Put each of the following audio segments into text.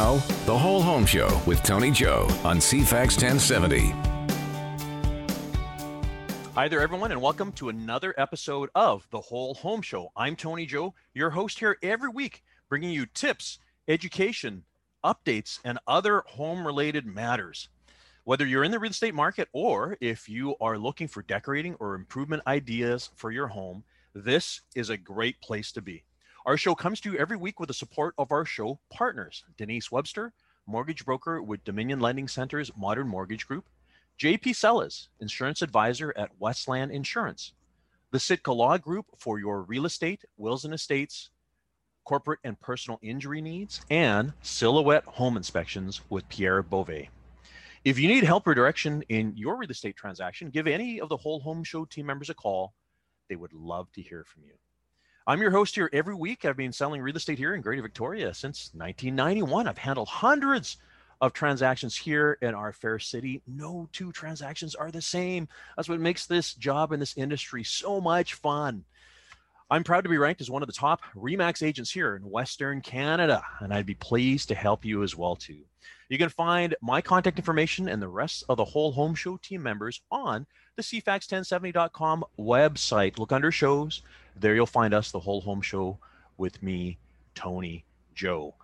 Now, The Whole Home Show with Tony Joe on CFAX 1070. Hi there, everyone, and welcome to another episode of The Whole Home Show. I'm Tony Joe, your host here every week, bringing you tips, education, updates, and other home related matters. Whether you're in the real estate market or if you are looking for decorating or improvement ideas for your home, this is a great place to be. Our show comes to you every week with the support of our show partners Denise Webster, mortgage broker with Dominion Lending Center's Modern Mortgage Group, JP Sellas, insurance advisor at Westland Insurance, the Sitka Law Group for your real estate, wills and estates, corporate and personal injury needs, and Silhouette Home Inspections with Pierre Beauvais. If you need help or direction in your real estate transaction, give any of the Whole Home Show team members a call. They would love to hear from you. I'm your host here every week. I've been selling real estate here in Greater Victoria since 1991. I've handled hundreds of transactions here in our fair city. No two transactions are the same. That's what makes this job in this industry so much fun. I'm proud to be ranked as one of the top REMAX agents here in Western Canada, and I'd be pleased to help you as well too. You can find my contact information and the rest of the whole home show team members on the cfax1070.com website. Look under shows. There you'll find us, the whole home show with me, Tony Joe.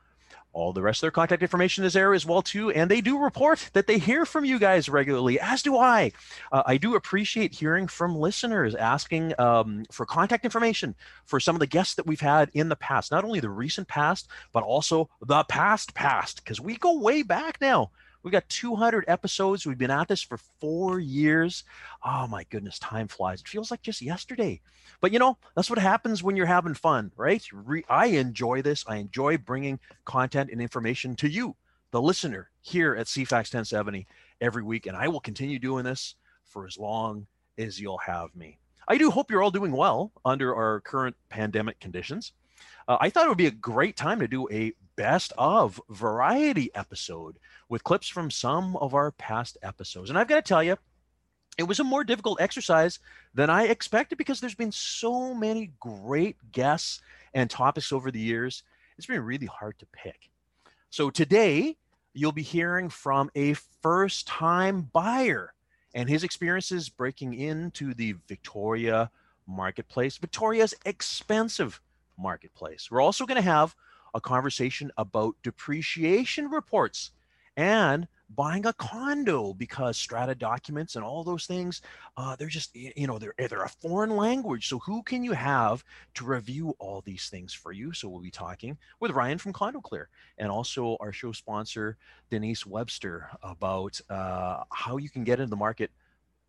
All the rest of their contact information is there as well too, and they do report that they hear from you guys regularly, as do I. Uh, I do appreciate hearing from listeners asking um, for contact information for some of the guests that we've had in the past, not only the recent past, but also the past past, because we go way back now. We've got 200 episodes. We've been at this for four years. Oh my goodness, time flies. It feels like just yesterday. But you know, that's what happens when you're having fun, right? I enjoy this. I enjoy bringing content and information to you, the listener, here at CFAX 1070 every week. And I will continue doing this for as long as you'll have me. I do hope you're all doing well under our current pandemic conditions. Uh, I thought it would be a great time to do a best of variety episode with clips from some of our past episodes. And I've got to tell you, it was a more difficult exercise than I expected because there's been so many great guests and topics over the years. It's been really hard to pick. So today, you'll be hearing from a first time buyer and his experiences breaking into the Victoria marketplace, Victoria's expensive marketplace. We're also going to have a conversation about depreciation reports and buying a condo because strata documents and all those things uh, they're just you know they're they're a foreign language so who can you have to review all these things for you so we'll be talking with ryan from condo clear and also our show sponsor denise webster about uh, how you can get into the market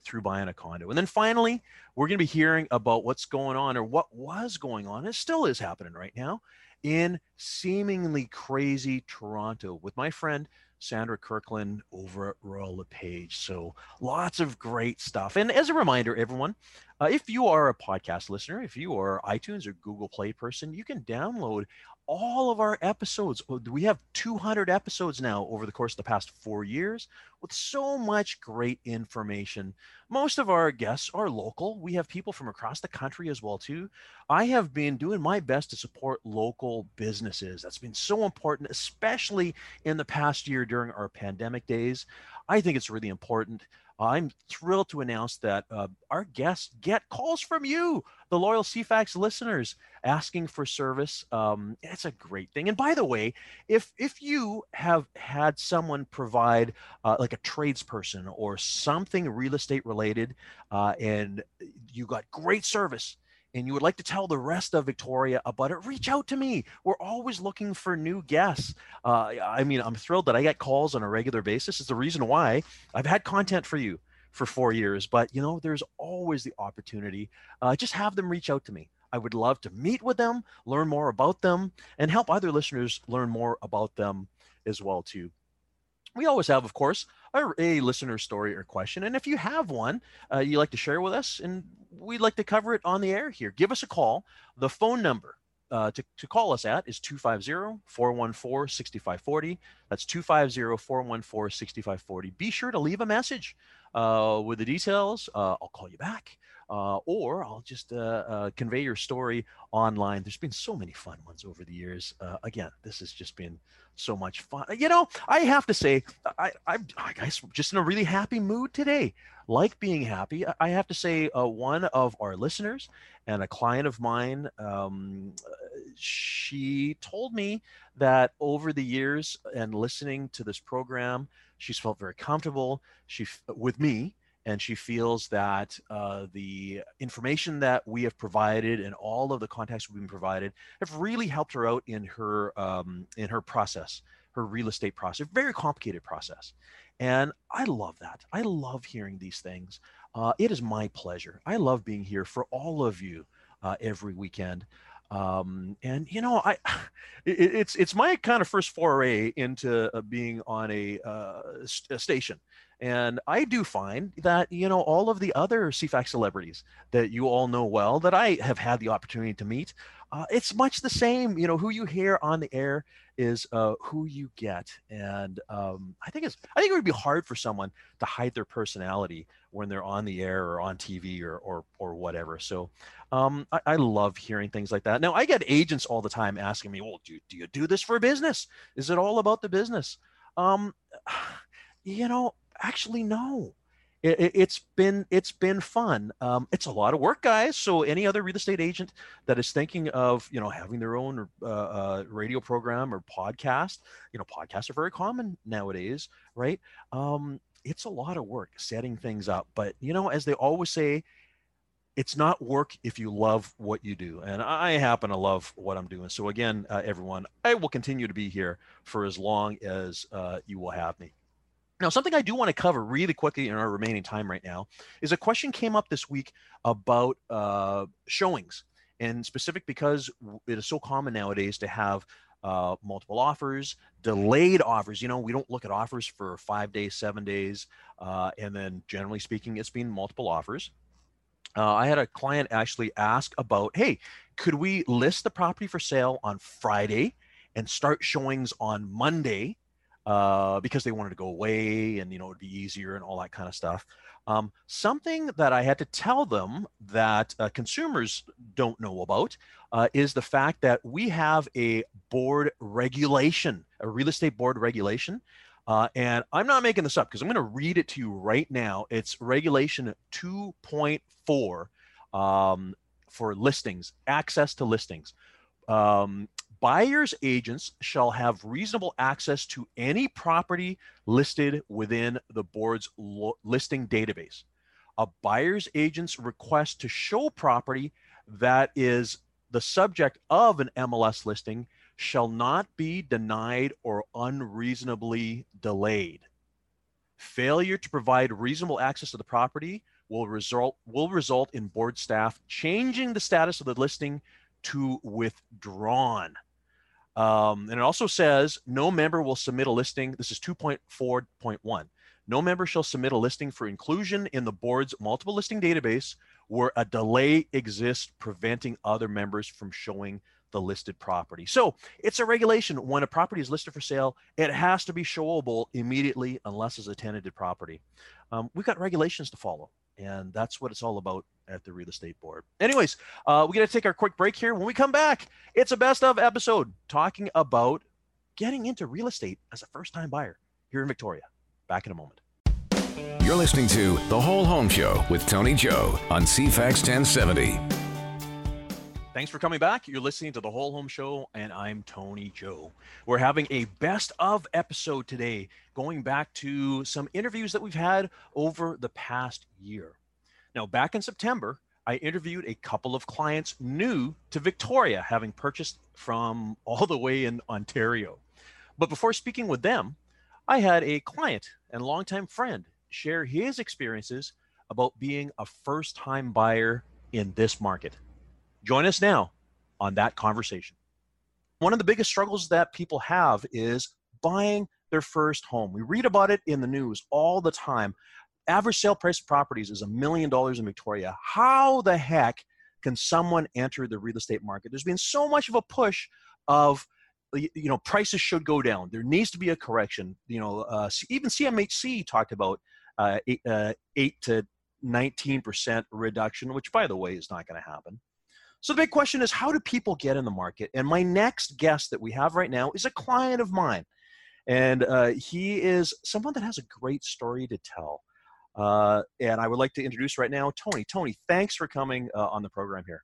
through buying a condo and then finally we're going to be hearing about what's going on or what was going on and still is happening right now in seemingly crazy toronto with my friend Sandra Kirkland over at Royal LePage. So lots of great stuff. And as a reminder, everyone, uh, if you are a podcast listener, if you are iTunes or Google Play person, you can download all of our episodes. Oh, we have 200 episodes now over the course of the past four years with so much great information. Most of our guests are local. We have people from across the country as well too. I have been doing my best to support local businesses. That's been so important, especially in the past year during our pandemic days. I think it's really important. I'm thrilled to announce that uh, our guests get calls from you, the loyal CFAX listeners, asking for service. Um, it's a great thing. And by the way, if if you have had someone provide uh, like a tradesperson or something real estate related, uh, and you got great service, and you would like to tell the rest of Victoria about it, reach out to me. We're always looking for new guests. Uh, I mean, I'm thrilled that I get calls on a regular basis. It's the reason why I've had content for you for four years. But you know, there's always the opportunity. Uh, just have them reach out to me. I would love to meet with them, learn more about them, and help other listeners learn more about them as well too. We always have, of course, a, a listener story or question. And if you have one uh, you like to share with us, and we'd like to cover it on the air here, give us a call. The phone number uh, to, to call us at is 250-414-6540. That's 250-414-6540. Be sure to leave a message uh, with the details, uh, I'll call you back. Uh, or I'll just uh, uh, convey your story online. There's been so many fun ones over the years. Uh, again, this has just been so much fun. You know, I have to say, I, I, I guess just in a really happy mood today. Like being happy, I have to say, one of our listeners and a client of mine, um, she told me that over the years and listening to this program, she's felt very comfortable. She with me and she feels that uh, the information that we have provided and all of the contacts we've been provided have really helped her out in her um, in her process, her real estate process, very complicated process. And I love that. I love hearing these things. Uh, it is my pleasure. I love being here for all of you uh, every weekend. Um, and you know, I it, it's it's my kind of first foray into uh, being on a, uh, a station. And I do find that, you know, all of the other CFAX celebrities that you all know well, that I have had the opportunity to meet, uh, it's much the same. You know, who you hear on the air is uh, who you get. And um, I think it's, I think it would be hard for someone to hide their personality when they're on the air or on TV or, or, or whatever. So um, I, I, love hearing things like that. Now I get agents all the time asking me, well, do do you do this for business? Is it all about the business? Um, you know, actually no it, has been it's been fun. Um, it's a lot of work guys. So any other real estate agent that is thinking of you know having their own uh, uh, radio program or podcast you know podcasts are very common nowadays right? Um, it's a lot of work setting things up. But you know as they always say it's not work if you love what you do. And i happen to love what i'm doing. So again uh, everyone i will continue to be here for as long as uh, you will have me now, something I do want to cover really quickly in our remaining time right now is a question came up this week about uh, showings, and specific because it is so common nowadays to have uh, multiple offers, delayed offers. You know, we don't look at offers for five days, seven days, uh, and then generally speaking, it's been multiple offers. Uh, I had a client actually ask about, hey, could we list the property for sale on Friday and start showings on Monday? Uh, because they wanted to go away and you know it would be easier and all that kind of stuff. Um, something that I had to tell them that uh, consumers don't know about uh, is the fact that we have a board regulation, a real estate board regulation. Uh, and I'm not making this up because I'm going to read it to you right now. It's regulation 2.4 um, for listings, access to listings. Um, buyer's agents shall have reasonable access to any property listed within the board's lo- listing database. A buyer's agent's request to show property that is the subject of an MLS listing shall not be denied or unreasonably delayed. Failure to provide reasonable access to the property will result will result in board staff changing the status of the listing to withdrawn. Um, and it also says no member will submit a listing. This is 2.4.1. No member shall submit a listing for inclusion in the board's multiple listing database where a delay exists preventing other members from showing the listed property. So it's a regulation. When a property is listed for sale, it has to be showable immediately unless it's a tenanted property. Um, we've got regulations to follow, and that's what it's all about at the real estate board. Anyways, uh, we got to take our quick break here. When we come back, it's a best of episode talking about getting into real estate as a first time buyer here in Victoria. Back in a moment. You're listening to The Whole Home Show with Tony Joe on CFAX 1070. Thanks for coming back. You're listening to The Whole Home Show, and I'm Tony Joe. We're having a best of episode today, going back to some interviews that we've had over the past year. Now, back in September, I interviewed a couple of clients new to Victoria, having purchased from all the way in Ontario. But before speaking with them, I had a client and longtime friend share his experiences about being a first time buyer in this market. Join us now on that conversation. One of the biggest struggles that people have is buying their first home. We read about it in the news all the time average sale price of properties is a million dollars in Victoria. How the heck can someone enter the real estate market? There's been so much of a push of you know prices should go down. There needs to be a correction. You know, uh, even CMHC talked about uh, eight, uh, eight to 19% reduction, which by the way is not going to happen. So the big question is how do people get in the market? And my next guest that we have right now is a client of mine. And uh, he is someone that has a great story to tell. Uh, and I would like to introduce right now Tony. Tony, thanks for coming uh, on the program here.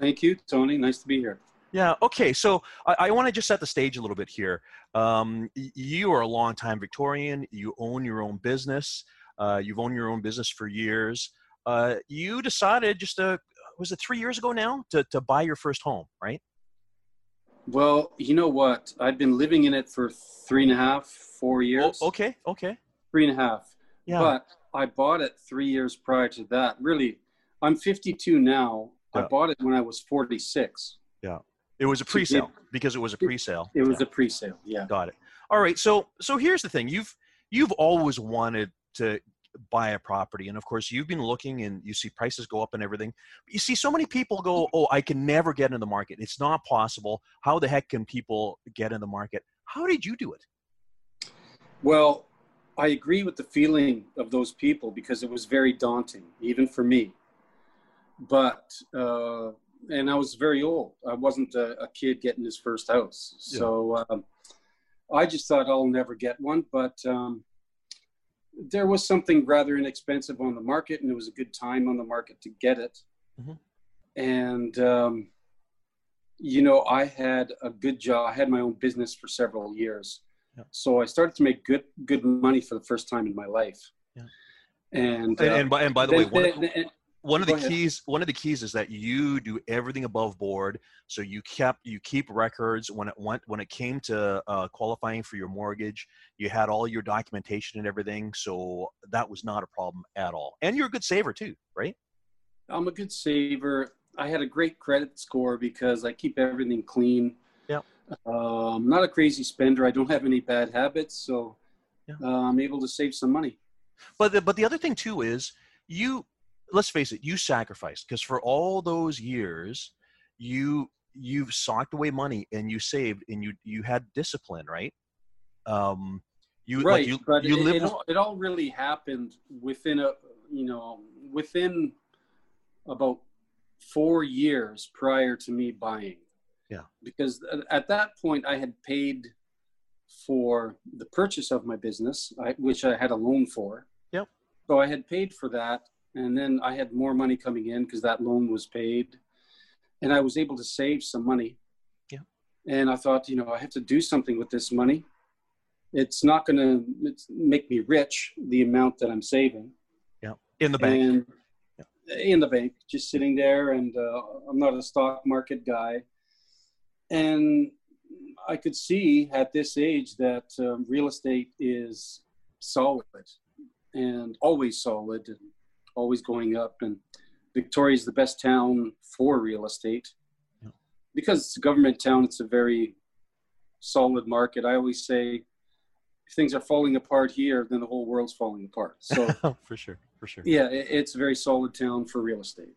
Thank you, Tony. Nice to be here. Yeah. Okay. So I, I want to just set the stage a little bit here. Um, you are a longtime Victorian. You own your own business. Uh, you've owned your own business for years. Uh, you decided just a was it three years ago now to to buy your first home, right? Well, you know what? I've been living in it for three and a half, four years. Oh, okay. Okay. Three and a half. Yeah. But I bought it three years prior to that. Really, I'm 52 now. Yeah. I bought it when I was 46. Yeah. It was a pre-sale because it was a pre-sale. It was Yeah. a pre-sale. Yeah. Got it. All right. So so here's the thing. You've you've always wanted to buy a property and of course you've been looking and you see prices go up and everything you see so many people go oh i can never get in the market it's not possible how the heck can people get in the market how did you do it Well, I agree with the feeling of those people because it was very daunting, even for me. But, uh, and I was very old. I wasn't a, a kid getting his first house. Yeah. So um, I just thought I'll never get one. But um, there was something rather inexpensive on the market, and it was a good time on the market to get it. Mhm. And, um, you know, I had a good job. I had my own business for several years. Yeah. So I started to make good good money for the first time in my life. Yeah. And, and, uh, and by, and by the way one, then- then- one of the go ahead. keys one of the keys is that you do everything above board so you kept you keep records when it went when it came to uh, qualifying for your mortgage you had all your documentation and everything so that was not a problem at all and you're a good saver too right I'm a good saver. I had a great credit score because I keep everything clean. I'm not a crazy spender. I don't have any bad habits, so Yeah. uh, I'm able to save some money. But the, but the other thing too is you let's face it, you sacrificed because for all those years you you've socked away money and you saved and you you had discipline, right? Um you right, like you but you it, lived it, all, it all really happened within a you know within about four years prior to me buying. Yeah. Because at- at that point I had paid for the purchase of my business, I, which I had a loan for. Yep. So I had paid for that, and then I had more money coming in because that loan was paid, and I was able to save some money. Yeah. And I thought, you know, I have to do something with this money. It's not going to make me rich, the amount that I'm saving. in the bank. And in the bank, just sitting there, and uh, I'm not a stock market guy. And I could see at this age that um, real estate is solid and always solid and always going up. And Victoria is the best town for real estate Yeah. because it's a government town. It's a very solid market. I always say, if things are falling apart here, then the whole world's falling apart. So for sure, for sure. yeah, it's a very solid town for real estate.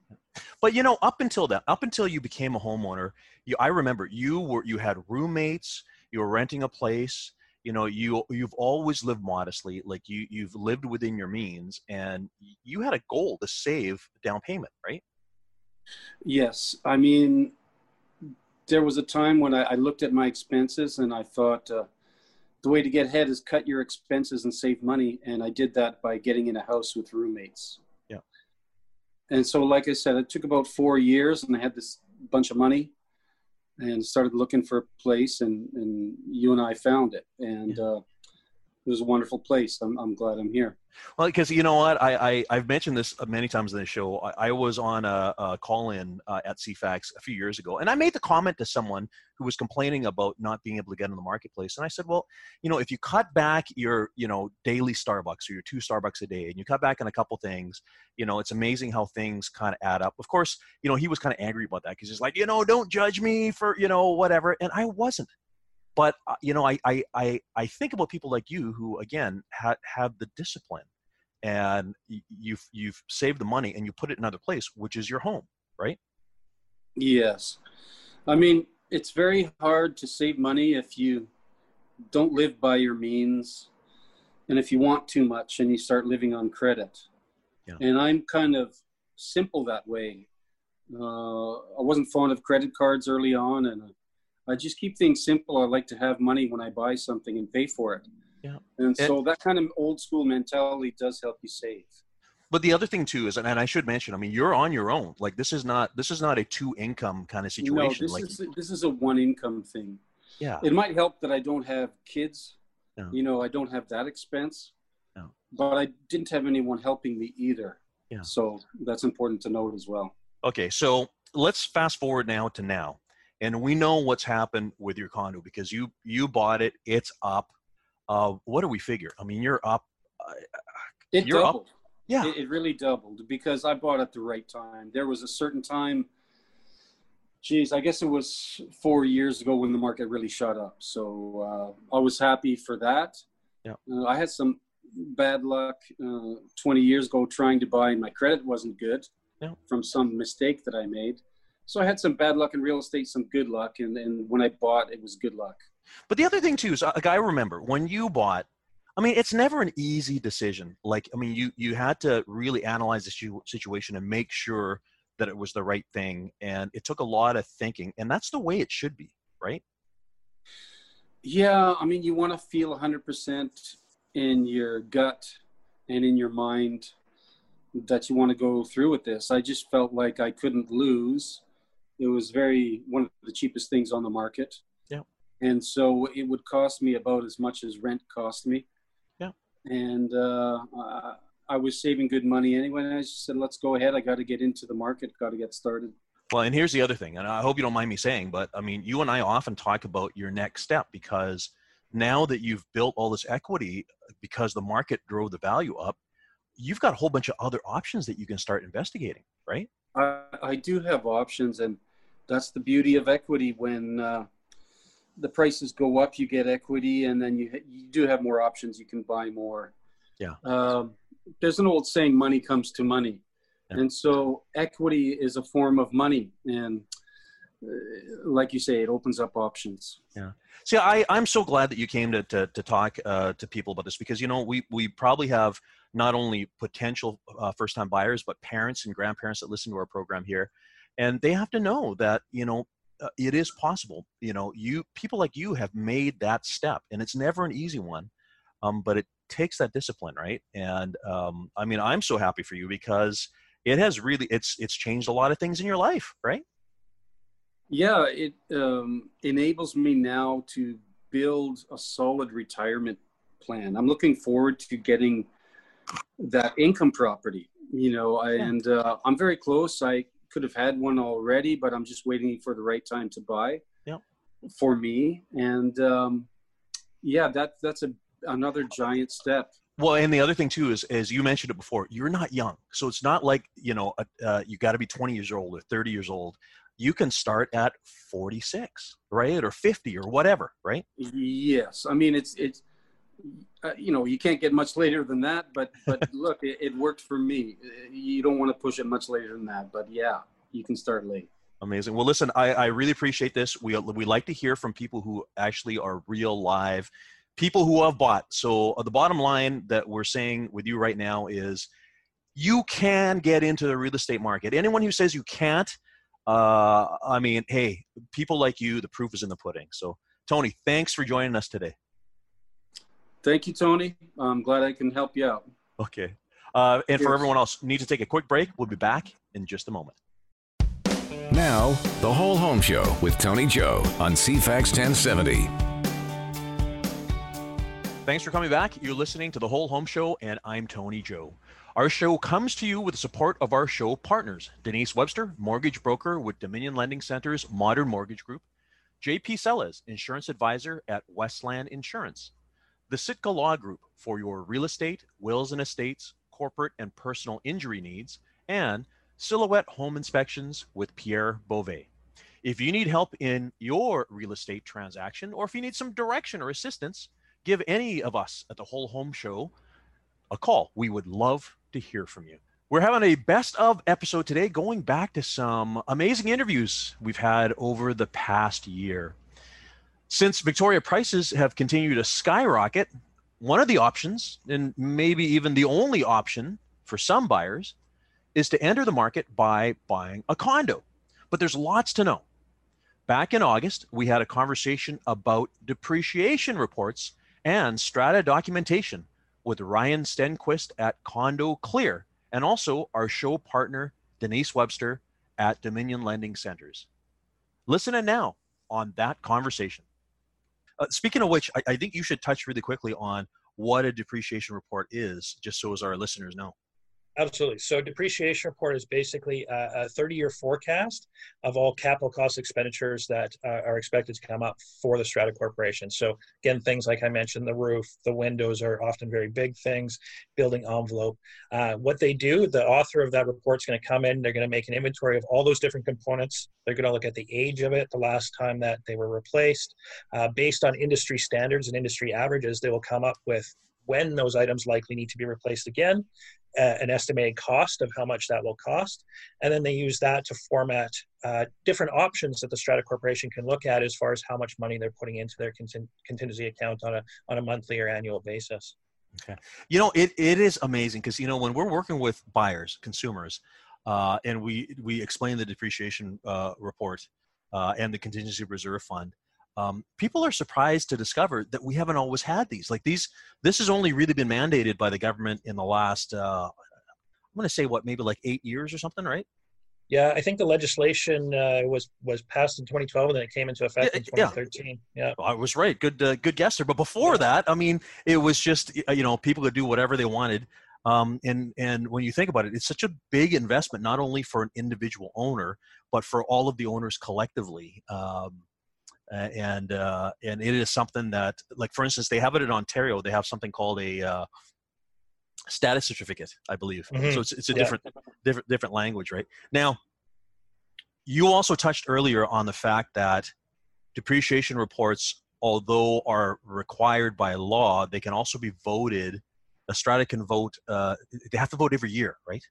But you know, up until that, up until you became a homeowner, you I remember you were you had roommates, you were renting a place, you know, you you've always lived modestly, like you you've lived within your means and you had a goal to save down payment, right? Yes, I mean, there was a time when I, I looked at my expenses and I thought uh, the way to get ahead is cut your expenses and save money, and I did that by getting in a house with roommates. Yeah. And so, like I said, it took about four years, and I had this bunch of money, and started looking for a place, and and you and I found it, and uh, it was a wonderful place. I'm I'm glad I'm here. Well, because you know what, I, I I've mentioned this many times in the show. I, I was on a, a call-in uh, at CFAX a few years ago, and I made the comment to someone who was complaining about not being able to get in the marketplace, and I said, well, you know, if you cut back your you know daily Starbucks or your two Starbucks a day, and you cut back on a couple things, you know, it's amazing how things kind of add up. Of course, you know, he was kind of angry about that because he's like, you know, don't judge me for you know whatever, and I wasn't but uh, you know I, I i i think about people like you who again had have the discipline and you've you've saved the money and you put it in another place which is your home right Yes. I mean, it's very hard to save money if you don't live by your means and if you want too much and you start living on credit Yeah. and i'm kind of simple that way uh, i wasn't fond of credit cards early on and i just keep things simple i like to have money when i buy something and pay for it Yeah. and so that kind of old school mentality does help you save But the other thing too is, and I should mention, I mean, you're on your own. Like this is not this is not a two income kind of situation. no this like, is this is a one income thing yeah, it might help that I don't have kids. No. You know, I don't have that expense. No. But I didn't have anyone helping me either. Yeah. So that's important to note as well. Okay, so let's fast forward now to now, and we know what's happened with your condo because you you bought it. It's up. Uh, what do we figure? I mean, you're up. Uh, It You're up- doubled. yeah, It, it really doubled because I bought at the right time. There was a certain time. Geez, I guess it was four years ago when the market really shot up. So uh, I was happy for that. Yeah. Uh, I had some bad luck uh, 20 years ago trying to buy, and my credit wasn't good Yeah. from some mistake that I made. So I had some bad luck in real estate, some good luck, and, and when I bought, it was good luck. But the other thing too is, like I remember when you bought. I mean, it's never an easy decision. Like, I mean, you you had to really analyze the situation and make sure that it was the right thing, and it took a lot of thinking, and that's the way it should be, right? Yeah, I mean, you want to feel 100% in your gut and in your mind that you want to go through with this. I just felt like I couldn't lose. It was very one of the cheapest things on the market. Yeah. And so it would cost me about as much as rent cost me. Yeah. And uh, I- I was saving good money anyway. And I just said, let's go ahead. I got to get into the market, got to get started. Well, and here's the other thing, and I hope you don't mind me saying, but I mean, you and I often talk about your next step because now that you've built all this equity because the market drove the value up, you've got a whole bunch of other options that you can start investigating, right? I, I do have options, and that's the beauty of equity. When uh, the prices go up, you get equity, and then you you do have more options. You can buy more. Yeah. Um, there's an old saying, "Money comes to money," Yeah. and so equity is a form of money, and uh, like you say, it opens up options. Yeah. See, I, I'm so glad that you came to, to, to talk uh, to people about this because, you know, we, we probably have not only potential uh, first time buyers, but parents and grandparents that listen to our program here. And they have to know that, you know, uh, it is possible. You know, you people like you have made that step and it's never an easy one, um, but it takes that discipline, right? And um, I mean, I'm so happy for you because it has really, it's, it's changed a lot of things in your life, right? Yeah, it um, enables me now to build a solid retirement plan. I'm looking forward to getting that income property, you know, I, and uh, I'm very close. I could have had one already, but I'm just waiting for the right time to buy Yep. for me. And um, yeah, that that's a another giant step. Well, and the other thing too is, as you mentioned it before, you're not young, so it's not like you know uh, uh, you got to be 20 years old or 30 years old. You can start at 46, right, or 50 or whatever, right? Yes, I mean it's it's uh, you know you can't get much later than that, but but look, it, it worked for me. You don't want to push it much later than that, but yeah, you can start late. Amazing. Well, listen, I, I really appreciate this. We we like to hear from people who actually are real live, people who have bought. So uh, the bottom line that we're saying with you right now is, you can get into the real estate market. Anyone who says you can't, uh, I mean, hey, people like you, the proof is in the pudding. So Tony, thanks for joining us today. Thank you, Tony. I'm glad I can help you out. Okay. Uh, and for everyone else, need to take a quick break. We'll be back in just a moment. Now, The Whole Home Show with Tony Joe on CFAX 1070. Thanks for coming back. You're listening to the Whole Home Show, and I'm Tony Joe. Our show comes to you with the support of our show partners Denise Webster, mortgage broker with Dominion Lending Center's Modern Mortgage Group, JP Sellers, insurance advisor at Westland Insurance, the Sitka Law Group for your real estate, wills and estates, corporate and personal injury needs, and Silhouette Home Inspections with Pierre Beauvais. If you need help in your real estate transaction, or if you need some direction or assistance, give any of us at the Whole Home Show a call. We would love to hear from you. We're having a best of episode today, going back to some amazing interviews we've had over the past year. Since Victoria prices have continued to skyrocket, one of the options, and maybe even the only option for some buyers, is to enter the market by buying a condo. But there's lots to know. Back in August, we had a conversation about depreciation reports and strata documentation with Ryan Stenquist at Condo Clear and also our show partner, Denise Webster at Dominion Lending Centers. Listen in now on that conversation. Uh, speaking of which, I, I think you should touch really quickly on what a depreciation report is, just so as our listeners know. Absolutely. So depreciation report is basically a 30-year forecast of all capital cost expenditures that uh, are expected to come up for the Strata Corporation. So again, things like I mentioned, the roof, the windows are often very big things, building envelope. Uh, what they do, the author of that report is going to come in, they're going to make an inventory of all those different components. They're going to look at the age of it, the last time that they were replaced. Uh, based on industry standards and industry averages, they will come up with when those items likely need to be replaced again, an estimated cost of how much that will cost, and then they use that to format uh, different options that the Strata Corporation can look at as far as how much money they're putting into their contingency account on a on a monthly or annual basis. Okay, you know it it is amazing because you know when we're working with buyers, consumers, uh, and we we explain the depreciation uh, report uh, and the contingency reserve fund um, people are surprised to discover that we haven't always had these. Like these, this has only really been mandated by the government in the last, uh, I'm going to say what, maybe like eight years or something, right? Yeah, I think the legislation uh, was was passed in 2012 and then it came into effect in 2013. Yeah, yeah. I was right. Good, uh, good guess there. But before that, I mean, it was just you know people could do whatever they wanted. Um, and and when you think about it, it's such a big investment, not only for an individual owner, but for all of the owners collectively. Um, uh, and uh, and it is something that, like for instance, they have it in Ontario. They have something called a uh, status certificate, I believe. Mm-hmm. So it's it's a yeah. different different different language, right? Now, you also touched earlier on the fact that depreciation reports, although are required by law, they can also be voted. A strata can vote. Uh, they have to vote every year, right?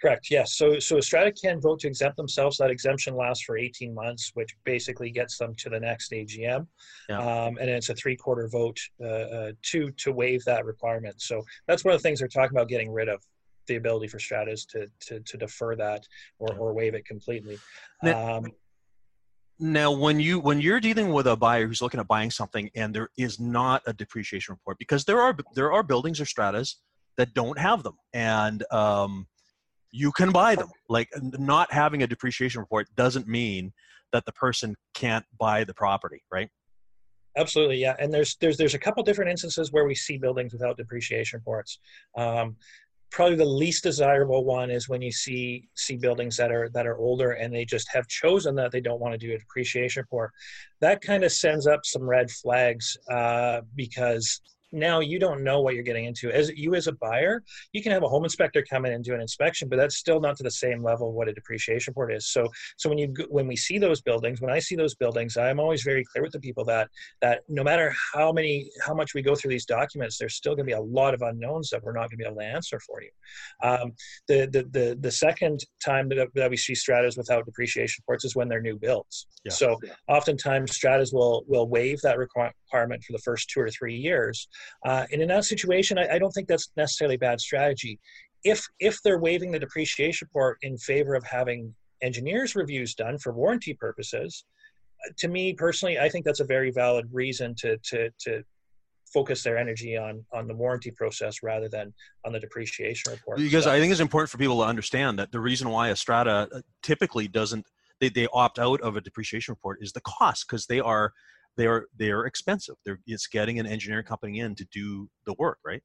Correct. Yes. So so a Strata can vote to exempt themselves. That exemption lasts for 18 months, which basically gets them to the next AGM, yeah. um, and it's a three-quarter vote uh, uh, to to waive that requirement. So that's one of the things they're talking about getting rid of the ability for stratas to to, to defer that or, or waive it completely. Now, um, now, when you when you're dealing with a buyer who's looking at buying something and there is not a depreciation report, because there are there are buildings or stratas that don't have them, and um, you can buy them. Like not having a depreciation report doesn't mean that the person can't buy the property, right? Absolutely, yeah. And there's there's there's a couple different instances where we see buildings without depreciation reports. Um, probably the least desirable one is when you see see buildings that are that are older and they just have chosen that they don't want to do a depreciation report. That kind of sends up some red flags uh, because now you don't know what you're getting into. As you as a buyer you can have a home inspector come in and do an inspection but that's still not to the same level of what a depreciation report is. So so when you when we see those buildings when i see those buildings i'm always very clear with the people that that no matter how many how much we go through these documents there's still going to be a lot of unknowns that we're not going to be able to answer for you. Um, the, the the the second time that, that we see stratas without depreciation reports is when they're new builds. Yeah. so oftentimes stratas will will waive that requirement for the first two or three years uh, and in that situation, I, I, don't think that's necessarily bad strategy. If if they're waiving the depreciation report in favor of having engineers reviews done for warranty purposes, uh, to me personally, I think that's a very valid reason to to to focus their energy on on the warranty process rather than on the depreciation report. Because so, I think it's important for people to understand that the reason why a strata uh, typically doesn't they, they opt out of a depreciation report is the cost because they are they're they're expensive. They're it's getting an engineering company in to do the work, right?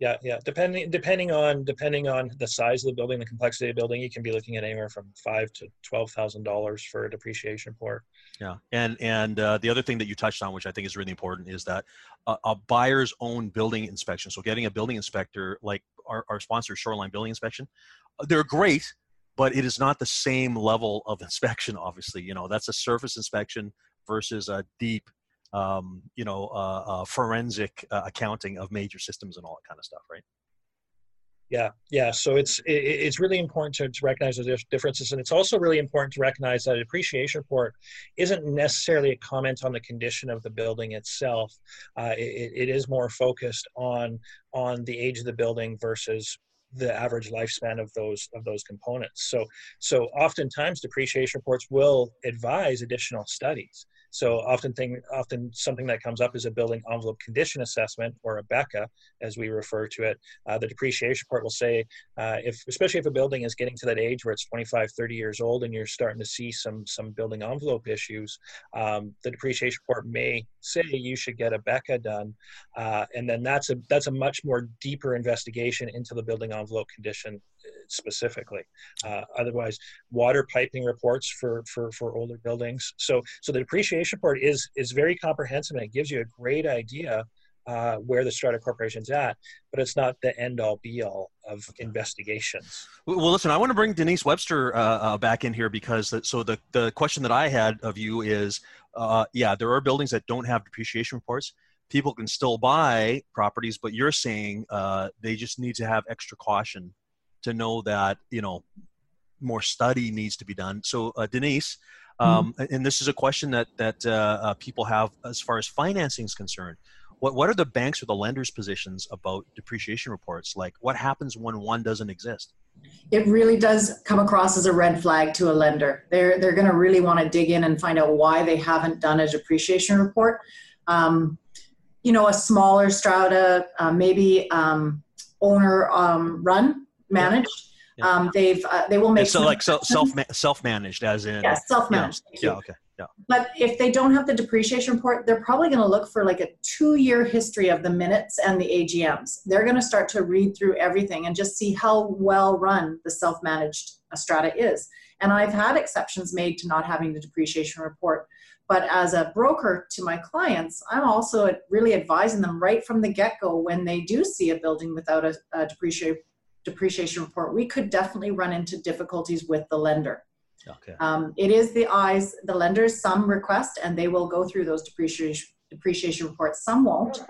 Yeah, yeah. Depending depending on depending on the size of the building, the complexity of the building, you can be looking at anywhere from five to twelve thousand dollars for a depreciation report. Yeah, and and uh, the other thing that you touched on, which I think is really important, is that a, a buyer's own building inspection. So getting a building inspector, like our, our sponsor, Shoreline Building Inspection, uh, they're great, but it is not the same level of inspection. Obviously, you know that's a surface inspection versus a deep um, you know uh, uh, forensic uh, accounting of major systems and all that kind of stuff right Yeah, yeah. So it's it, it's really important to, to recognize the differences, and it's also really important to recognize that a depreciation report isn't necessarily a comment on the condition of the building itself. Uh, it, it is more focused on on the age of the building versus the average lifespan of those of those components. So so oftentimes depreciation reports will advise additional studies. So often thing, often something that comes up is a building envelope condition assessment or a BECA, as we refer to it. Uh, the depreciation part will say, uh, if especially if a building is getting to that age where it's 25, 30 years old, and you're starting to see some some building envelope issues, um, the depreciation report may say you should get a BECA done, uh, and then that's a that's a much more deeper investigation into the building envelope condition specifically. Uh, otherwise, water piping reports for, for, for older buildings. So, so the depreciation report is, is very comprehensive and it gives you a great idea uh, where the strata corporation's at, but it's not the end all be all of investigations. Well, listen, I want to bring Denise Webster uh, uh, back in here because the, so the, the question that I had of you is, uh, yeah, there are buildings that don't have depreciation reports. People can still buy properties, but you're saying uh, they just need to have extra caution to know that you know more study needs to be done. So uh, Denise, um, mm-hmm. and this is a question that that uh, uh, people have as far as financing is concerned. What what are the banks or the lenders' positions about depreciation reports? Like, what happens when one doesn't exist? It really does come across as a red flag to a lender. They're they're going to really want to dig in and find out why they haven't done a depreciation report. Um, you know, a smaller strata, uh, maybe um, owner um, run managed. Yeah. Um, they've uh, they will make so like so, self self managed as in yeah self managed yeah, yeah okay yeah. But if they don't have the depreciation report they're probably going to look for like a two year history of the minutes and the AGMs they're going to start to read through everything and just see how well run the self managed strata is. And I've had exceptions made to not having the depreciation report but as a broker to my clients, I'm also really advising them right from the get go when they do see a building without a, a depreciation depreciation report, we could definitely run into difficulties with the lender. Okay. Um, it is the eyes, the lenders, some request, and they will go through those depreciation depreciation reports. Some won't.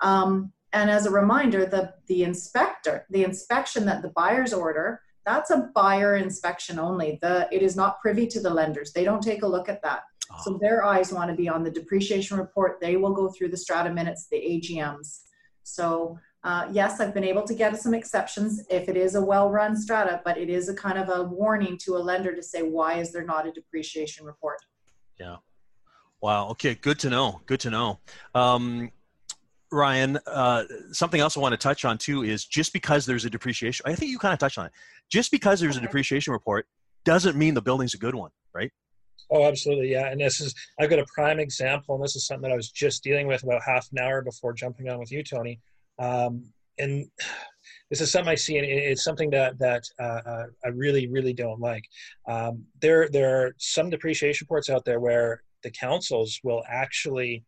Um, and as a reminder, the the inspector, the inspection that the buyers order, that's a buyer inspection only. The it is not privy to the lenders. They don't take a look at that. Oh. So their eyes want to be on the depreciation report. They will go through the strata minutes, the AGMs. So uh, yes, I've been able to get some exceptions if it is a well-run strata, but it is a kind of a warning to a lender to say, why is there not a depreciation report? Yeah. Wow. Okay. Good to know. Good to know. Um, Ryan, uh, something else I want to touch on too is just because there's a depreciation, I think you kind of touched on it. Just because there's a depreciation report doesn't mean the building's a good one, right? Oh, absolutely. Yeah. And this is, I've got a prime example, and this is something that I was just dealing with about half an hour before jumping on with you, Tony. Um, and this is something I see, and it's something that that uh, uh, I really, really don't like. Um, there, there are some depreciation reports out there where the councils will actually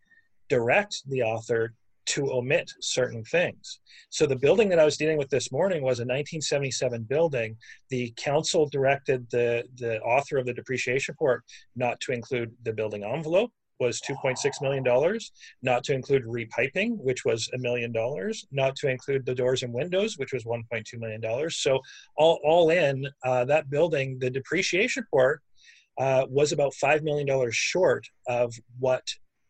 direct the author to omit certain things. So the building that I was dealing with this morning was a 1977 building. The council directed the the author of the depreciation report not to include the building envelope, was $2.6 million, not to include repiping, which was a million dollars, not to include the doors and windows, which was $1.2 million. So, all, all in, uh, that building, the depreciation report uh, was about $5 million short of what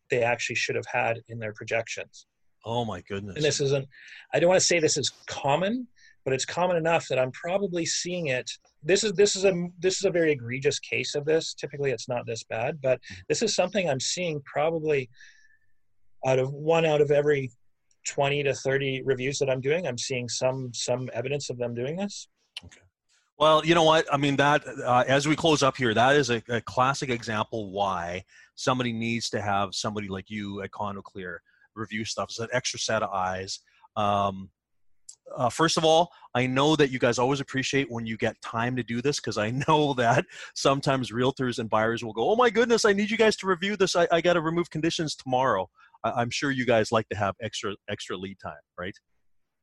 they actually should have had in their projections. Oh, my goodness. And this isn't, I don't want to say this is common, but it's common enough that I'm probably seeing it. This is this is a this is a very egregious case of this. Typically, it's not this bad, but mm-hmm. this is something I'm seeing probably out of one out of every 20 to 30 reviews that I'm doing. I'm seeing some some evidence of them doing this. Okay. Well, you know what? I mean, that uh, as we close up here, that is a, a classic example why somebody needs to have somebody like you at CondoClear review stuff. It's an extra set of eyes. Um, uh, first of all, I know that you guys always appreciate when you get time to do this because I know that sometimes realtors and buyers will go, "Oh my goodness, I need you guys to review this. I, I got to remove conditions tomorrow." I, am sure you guys like to have extra extra lead time, right?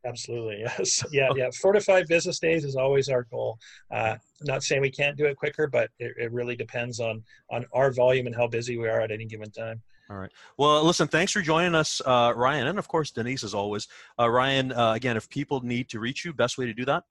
Absolutely, yes, yeah, yeah. Four to five business days is always our goal. Uh, not saying we can't do it quicker, but it, it really depends on on our volume and how busy we are at any given time. All right. Well, listen, thanks for joining us, uh, Ryan, and of course, Denise, as always. Uh, Ryan, uh, again, if people need to reach you, best way to do that?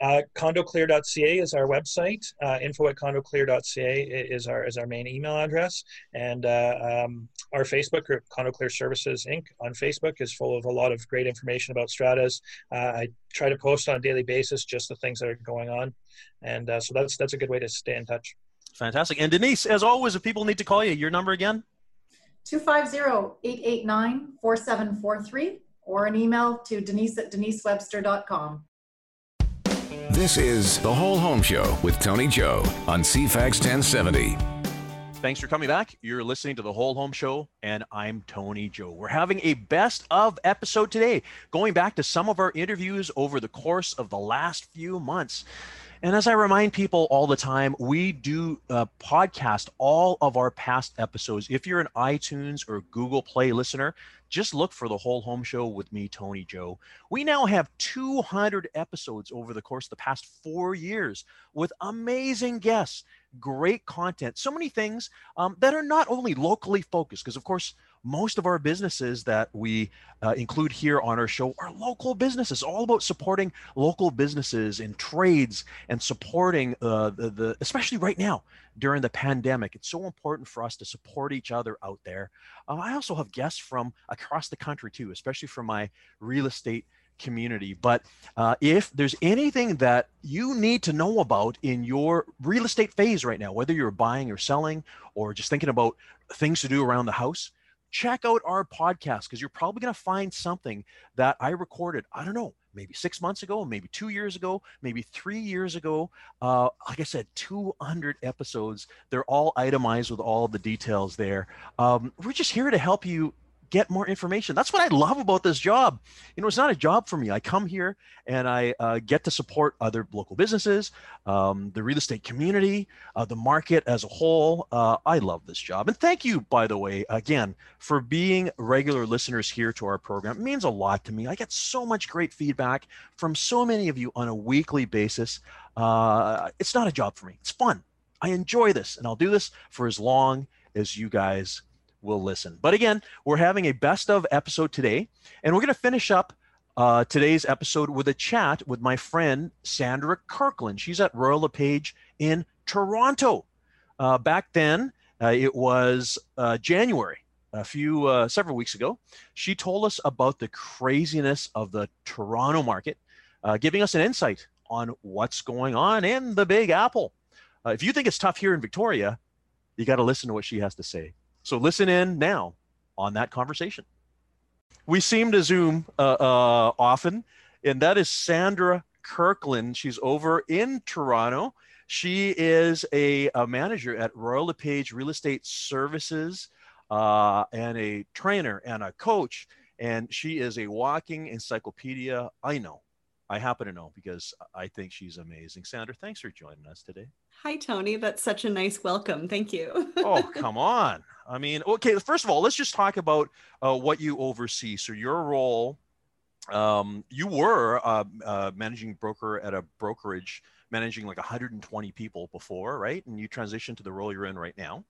Uh, condoclear.ca is our website. Uh, info at condoclear.ca is our is our main email address, and uh, um, our Facebook group, CondoClear Services Inc. on Facebook is full of a lot of great information about stratas. Uh, I try to post on a daily basis just the things that are going on, and uh, so that's that's a good way to stay in touch. Fantastic. And Denise, as always, if people need to call you, your number again? 250-889-4743 or an email to denise at denisewebster.com. This is The Whole Home Show with Tony Joe on CFAX 1070. Thanks for coming back. You're listening to The Whole Home Show, and I'm Tony Joe. We're having a best of episode today, going back to some of our interviews over the course of the last few months. And as I remind people all the time, we do uh, podcast all of our past episodes. If you're an iTunes or Google Play listener, just look for the whole home show with me, Tony Joe. We now have 200 episodes over the course of the past four years with amazing guests, great content, so many things um, that are not only locally focused, because of course, most of our businesses that we uh, include here on our show are local businesses all about supporting local businesses and trades and supporting uh, the, the especially right now during the pandemic it's so important for us to support each other out there uh, i also have guests from across the country too especially from my real estate community. But uh, if there's anything that you need to know about in your real estate phase right now, whether you're buying or selling or just thinking about things to do around the house, check out our podcast because you're probably going to find something that I recorded, I don't know, maybe six months ago, maybe two years ago, maybe three years ago. Uh, like I said, 200 episodes. They're all itemized with all the details there. Um, we're just here to help you get more information. That's what I love about this job. You know, it's not a job for me. I come here and I uh, get to support other local businesses, um, the real estate community, uh, the market as a whole. Uh, I love this job. And thank you, by the way, again, for being regular listeners here to our program. It means a lot to me. I get so much great feedback from so many of you on a weekly basis. Uh, it's not a job for me, it's fun. I enjoy this, and I'll do this for as long as you guys will listen. But again, we're having a best of episode today, and we're going to finish up uh, today's episode with a chat with my friend Sandra Kirkland. She's at Royal LePage in Toronto. Uh, back then, uh, it was uh, January, a few uh, several weeks ago. She told us about the craziness of the Toronto market, uh, giving us an insight on what's going on in the Big Apple. if you think it's tough here in Victoria, you got to listen to what she has to say. So listen in now on that conversation. We seem to Zoom uh, uh, often, and that is Sandra Kirkland. She's over in Toronto. She is a, a manager at Royal LePage Real Estate Services uh, and a trainer and a coach. And she is a walking encyclopedia. I know. I happen to know because I think she's amazing. Sandra, thanks for joining us today. Hi, Tony. That's such a nice welcome. Thank you. oh, come on. I mean, okay, first of all, let's just talk about uh, what you oversee. So, your role, um, you were a, uh, a uh, managing broker at a brokerage managing like 120 people before, right? And you transitioned to the role you're in right now,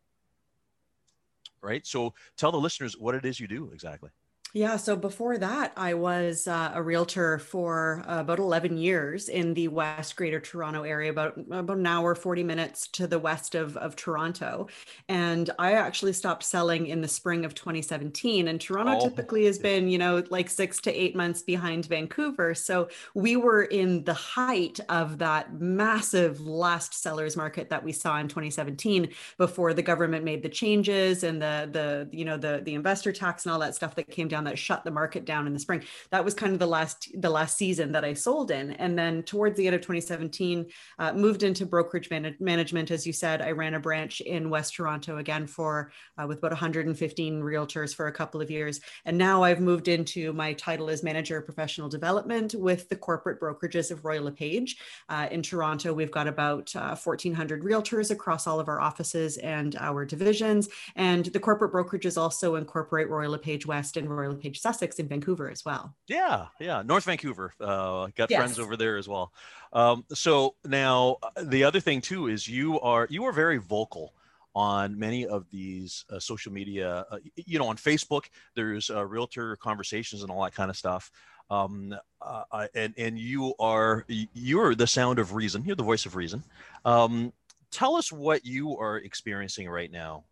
right? So, tell the listeners what it is you do exactly. Yeah, so before that, I was uh, a realtor for uh, about 11 years in the West Greater Toronto area, about, about an hour, 40 minutes to the west of, of Toronto. And I actually stopped selling in the spring of 2017. And Toronto oh. typically has been, you know, like six to eight months behind Vancouver. So we were in the height of that massive last sellers market that we saw in 2017 before the government made the changes and the, the you know, the, the investor tax and all that stuff that came down down that shut the market down in the spring. That was kind of the last the last season that I sold in, and then towards the end of 2017, uh, moved into brokerage man- management. As you said, I ran a branch in West Toronto again for uh, with about 115 realtors for a couple of years, and now I've moved into my title as manager of professional development with the corporate brokerages of Royal LePage uh, in Toronto. We've got about 1,400 uh, realtors across all of our offices and our divisions, and the corporate brokerages also incorporate Royal LePage West and Royal LePage Sussex in Vancouver as well. Yeah, yeah, North Vancouver. Uh, got yes. friends over there as well. Um, so now uh, the other thing too is you are you are very vocal on many of these uh, social media, uh, you know, on Facebook, there's uh, realtor conversations and all that kind of stuff. Um, uh, and and you are you're the sound of reason. You're the voice of reason. Um, tell us what you are experiencing right now,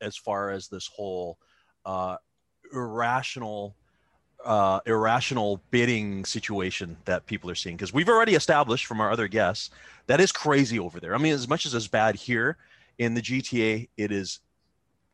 as far as this whole uh, irrational uh, irrational bidding situation that people are seeing because we've already established from our other guests that is crazy over there. I mean, as much as it's bad here in the GTA, it is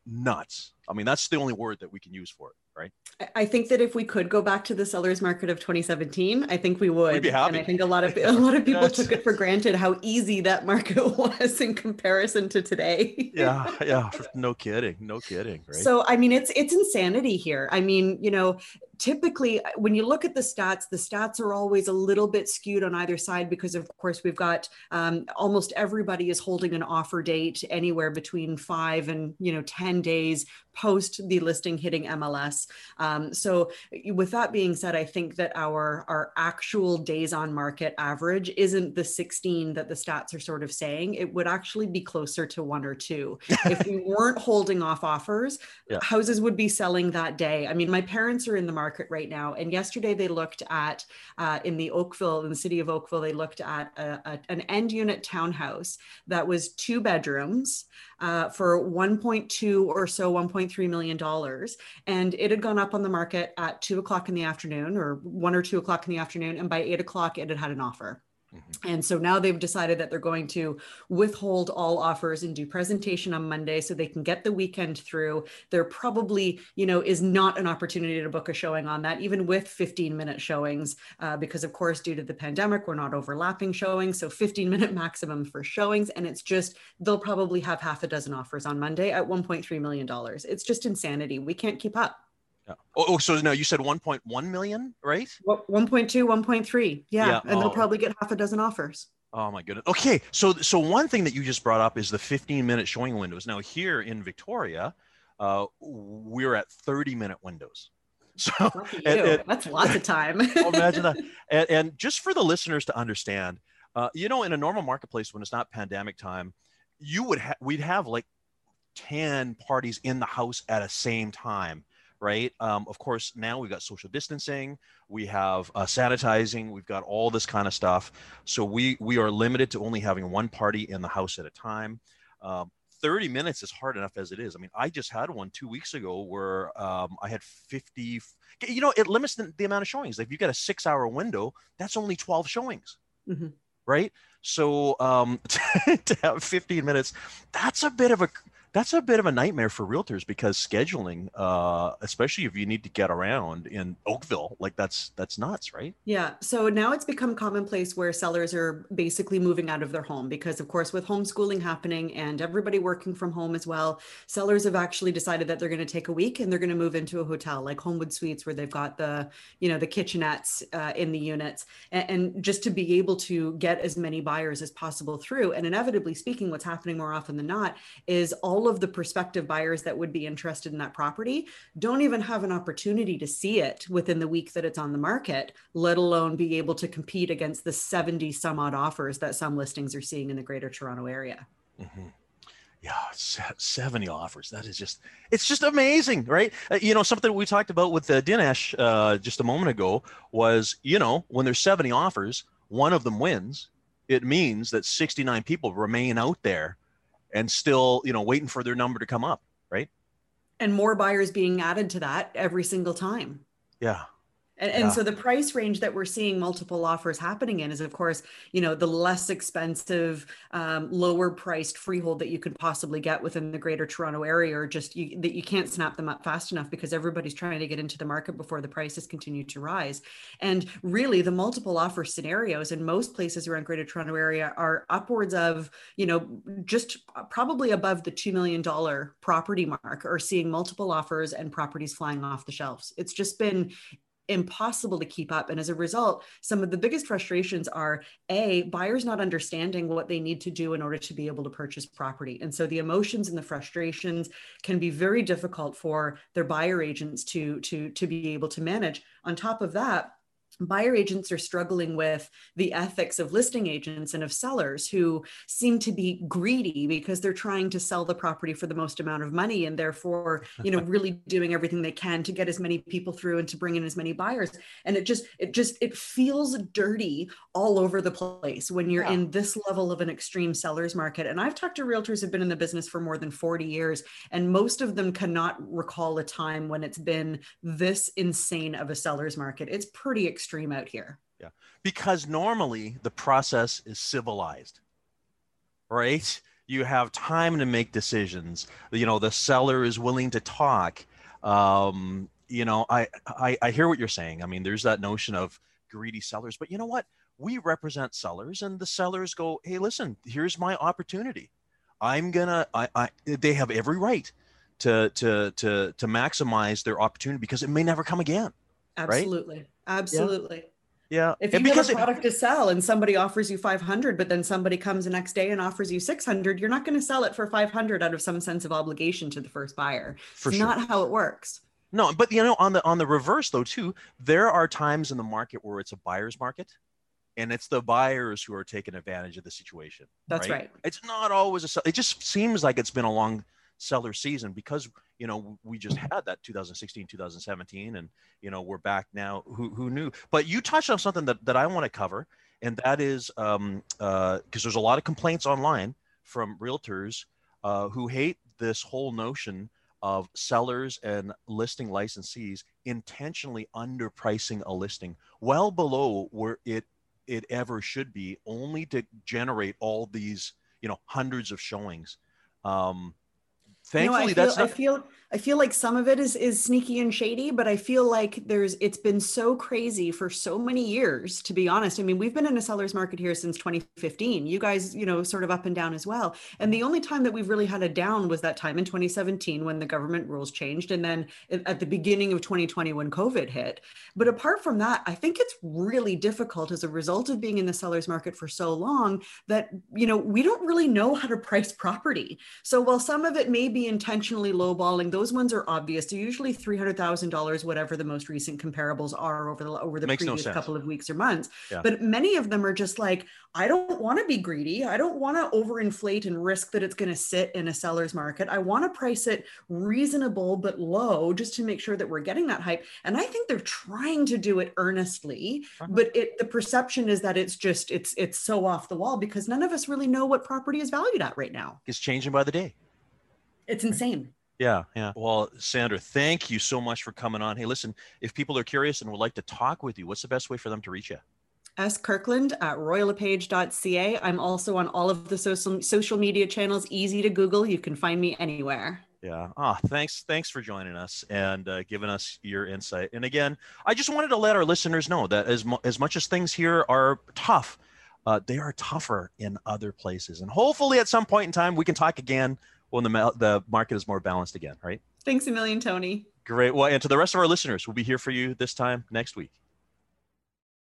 nuts. I mean, that's the only word that we can use for it right? I think that if we could go back to the sellers market of 2017, I think we would. And I think a lot of a lot of people took it for granted how easy that market was in comparison to today. yeah, yeah, no kidding, no kidding, right? So I mean, it's it's insanity here. I mean, you know, typically when you look at the stats the stats are always a little bit skewed on either side because of course we've got um, almost everybody is holding an offer date anywhere between five and you know 10 days post the listing hitting mls um, so with that being said i think that our our actual days on market average isn't the 16 that the stats are sort of saying. It would actually be closer to one or two. If we weren't holding off offers yeah. houses would be selling that day. I mean my parents are in the market right now. And yesterday they looked at uh, in the Oakville, in the city of Oakville, they looked at a, a, an end unit townhouse that was two bedrooms uh, for 1.2 or so, 1.3 million dollars, and it had gone up on the market at two o'clock in the afternoon, or one or two o'clock in the afternoon, and by eight o'clock it had had an offer. Mm-hmm. And so now they've decided that they're going to withhold all offers and do presentation on Monday so they can get the weekend through. There probably, you know, is not an opportunity to book a showing on that, even with 15 minute showings, uh, because of course, due to the pandemic, we're not overlapping showings. So 15 minute maximum for showings. And it's just, they'll probably have half a dozen offers on Monday at $1.3 million. It's just insanity. We can't keep up. Yeah. Oh, oh, so no, you said 1.1 million, right? Well, 1.2, 1.3. Yeah. yeah. And oh. they'll probably get half a dozen offers. Oh my goodness. Okay. So, so one thing that you just brought up is the 15 minute showing windows. Now here in Victoria, uh, we're at 30 minute windows. So and, and, that's lots of time. Oh, imagine that. And, and, just for the listeners to understand, uh, you know, in a normal marketplace, when it's not pandemic time, you would have, we'd have like 10 parties in the house at a same time right? Um, of course, now we've got social distancing, we have uh, sanitizing, we've got all this kind of stuff. So we we are limited to only having one party in the house at a time. Um, 30 minutes is hard enough as it is. I mean, I just had one two weeks ago where um, I had 50. You know, it limits the, the, amount of showings. Like if you got a six-hour window, that's only 12 showings. Mm-hmm right? So um, to have 15 minutes, that's a bit of a that's a bit of a nightmare for realtors because scheduling, uh, especially if you need to get around in Oakville, like that's that's nuts, right? Yeah. So now it's become commonplace where sellers are basically moving out of their home because, of course, with homeschooling happening and everybody working from home as well, sellers have actually decided that they're going to take a week and they're going to move into a hotel like Homewood Suites, where they've got the you know the kitchenettes uh, in the units, and, and just to be able to get as many buyers as possible through. And inevitably speaking, what's happening more often than not is all all of the prospective buyers that would be interested in that property don't even have an opportunity to see it within the week that it's on the market, let alone be able to compete against the 70 some odd offers that some listings are seeing in the greater Toronto area. Mm-hmm yeah 70 offers that is just it's just amazing right uh, you know something we talked about with uh, Denise uh, just a moment ago was you know when there's 70 offers one of them wins it means that 69 people remain out there and still, you know, waiting for their number to come up, right? And more buyers being added to that every single time. Yeah. And, and yeah. so the price range that we're seeing multiple offers happening in is, of course, you know, the less expensive, um, lower priced freehold that you could possibly get within the Greater Toronto area, or just you, that you can't snap them up fast enough because everybody's trying to get into the market before the prices continue to rise. And really, the multiple offer scenarios in most places around Greater Toronto area are upwards of, you know, just probably above the two million dollar property mark, or seeing multiple offers and properties flying off the shelves. It's just been impossible to keep up. And as a result, some of the biggest frustrations are A, buyers not understanding what they need to do in order to be able to purchase property. And so the emotions and the frustrations can be very difficult for their buyer agents to, to, to be able to manage. On top of that, buyer agents are struggling with the ethics of listing agents and of sellers who seem to be greedy because they're trying to sell the property for the most amount of money and therefore you know really doing everything they can to get as many people through and to bring in as many buyers. And it just it just it feels dirty all over the place when you're yeah. in this level of an extreme sellers market. And i've talked to realtors who've been in the business for more than 40 years and most of them cannot recall a time when it's been this insane of a sellers market. It's pretty extreme extreme out here. Yeah. Because normally the process is civilized, right? You have time to make decisions. You know, the seller is willing to talk. Um, you know, I, I, I hear what you're saying. I mean, there's that notion of greedy sellers, but you know what? We represent sellers and the sellers go, Hey, listen, here's my opportunity. I'm gonna, I, I, they have every right to, to, to, to maximize their opportunity because it may never come again. Absolutely. Right? Absolutely. Yeah. If you and have a product it, to sell and somebody offers you 500, but then somebody comes the next day and offers you 600, you're not going to sell it for 500 out of some sense of obligation to the first buyer. For it's sure. not how it works. No, but you know, on the on the reverse though too, there are times in the market where it's a buyer's market, and it's the buyers who are taking advantage of the situation. That's right. right. It's not always a. It just seems like it's been a long seller season because you know we just had that 2016 2017 and you know we're back now. Who, who knew? But you touched on something that, that i want to cover and that is um uh because there's a lot of complaints online from realtors uh, who hate this whole notion of sellers and listing licensees intentionally underpricing a listing well below where it it ever should be only to generate all these you know hundreds of showings. Um thankfully no, I feel, that's not- I feel I feel like some of it is is sneaky and shady, but I feel like there's it's been so crazy for so many years, to be honest. I mean, we've been in a seller's market here since 2015. You guys, you know, sort of up and down as well. And the only time that we've really had a down was that time in 2017 when the government rules changed, and then at the beginning of 2020 when COVID hit. But apart from that, I think it's really difficult as a result of being in the seller's market for so long that you know we don't really know how to price property. So while some of it may be intentionally lowballing those those ones are obvious. They're usually three hundred thousand dollars, whatever the most recent comparables are over the over the Makes previous no couple of weeks or months. Yeah. But many of them are just like, I don't want to be greedy. I don't want to overinflate and risk that it's going to sit in a seller's market. I want to price it reasonable but low, just to make sure that we're getting that hype. And I think they're trying to do it earnestly, uh-huh. but it the perception is that it's just it's it's so off the wall because none of us really know what property is valued at right now. It's changing by the day. It's insane. Yeah, yeah. Well, Sandra, thank you so much for coming on. Hey, listen, if people are curious and would like to talk with you, what's the best way for them to reach you? S. Kirkland at royallepage.ca. I'm also on all of the social social media channels, easy to Google. You can find me anywhere. Yeah. Ah, thanks. Thanks for joining us and uh, giving us your insight. And again, I just wanted to let our listeners know that as mu- as much as things here are tough, uh, they are tougher in other places. And hopefully, at some point in time, we can talk again when the, the market is more balanced again, right? Thanks a million, Tony. Great. Well, and to the rest of our listeners, we'll be here for you this time next week.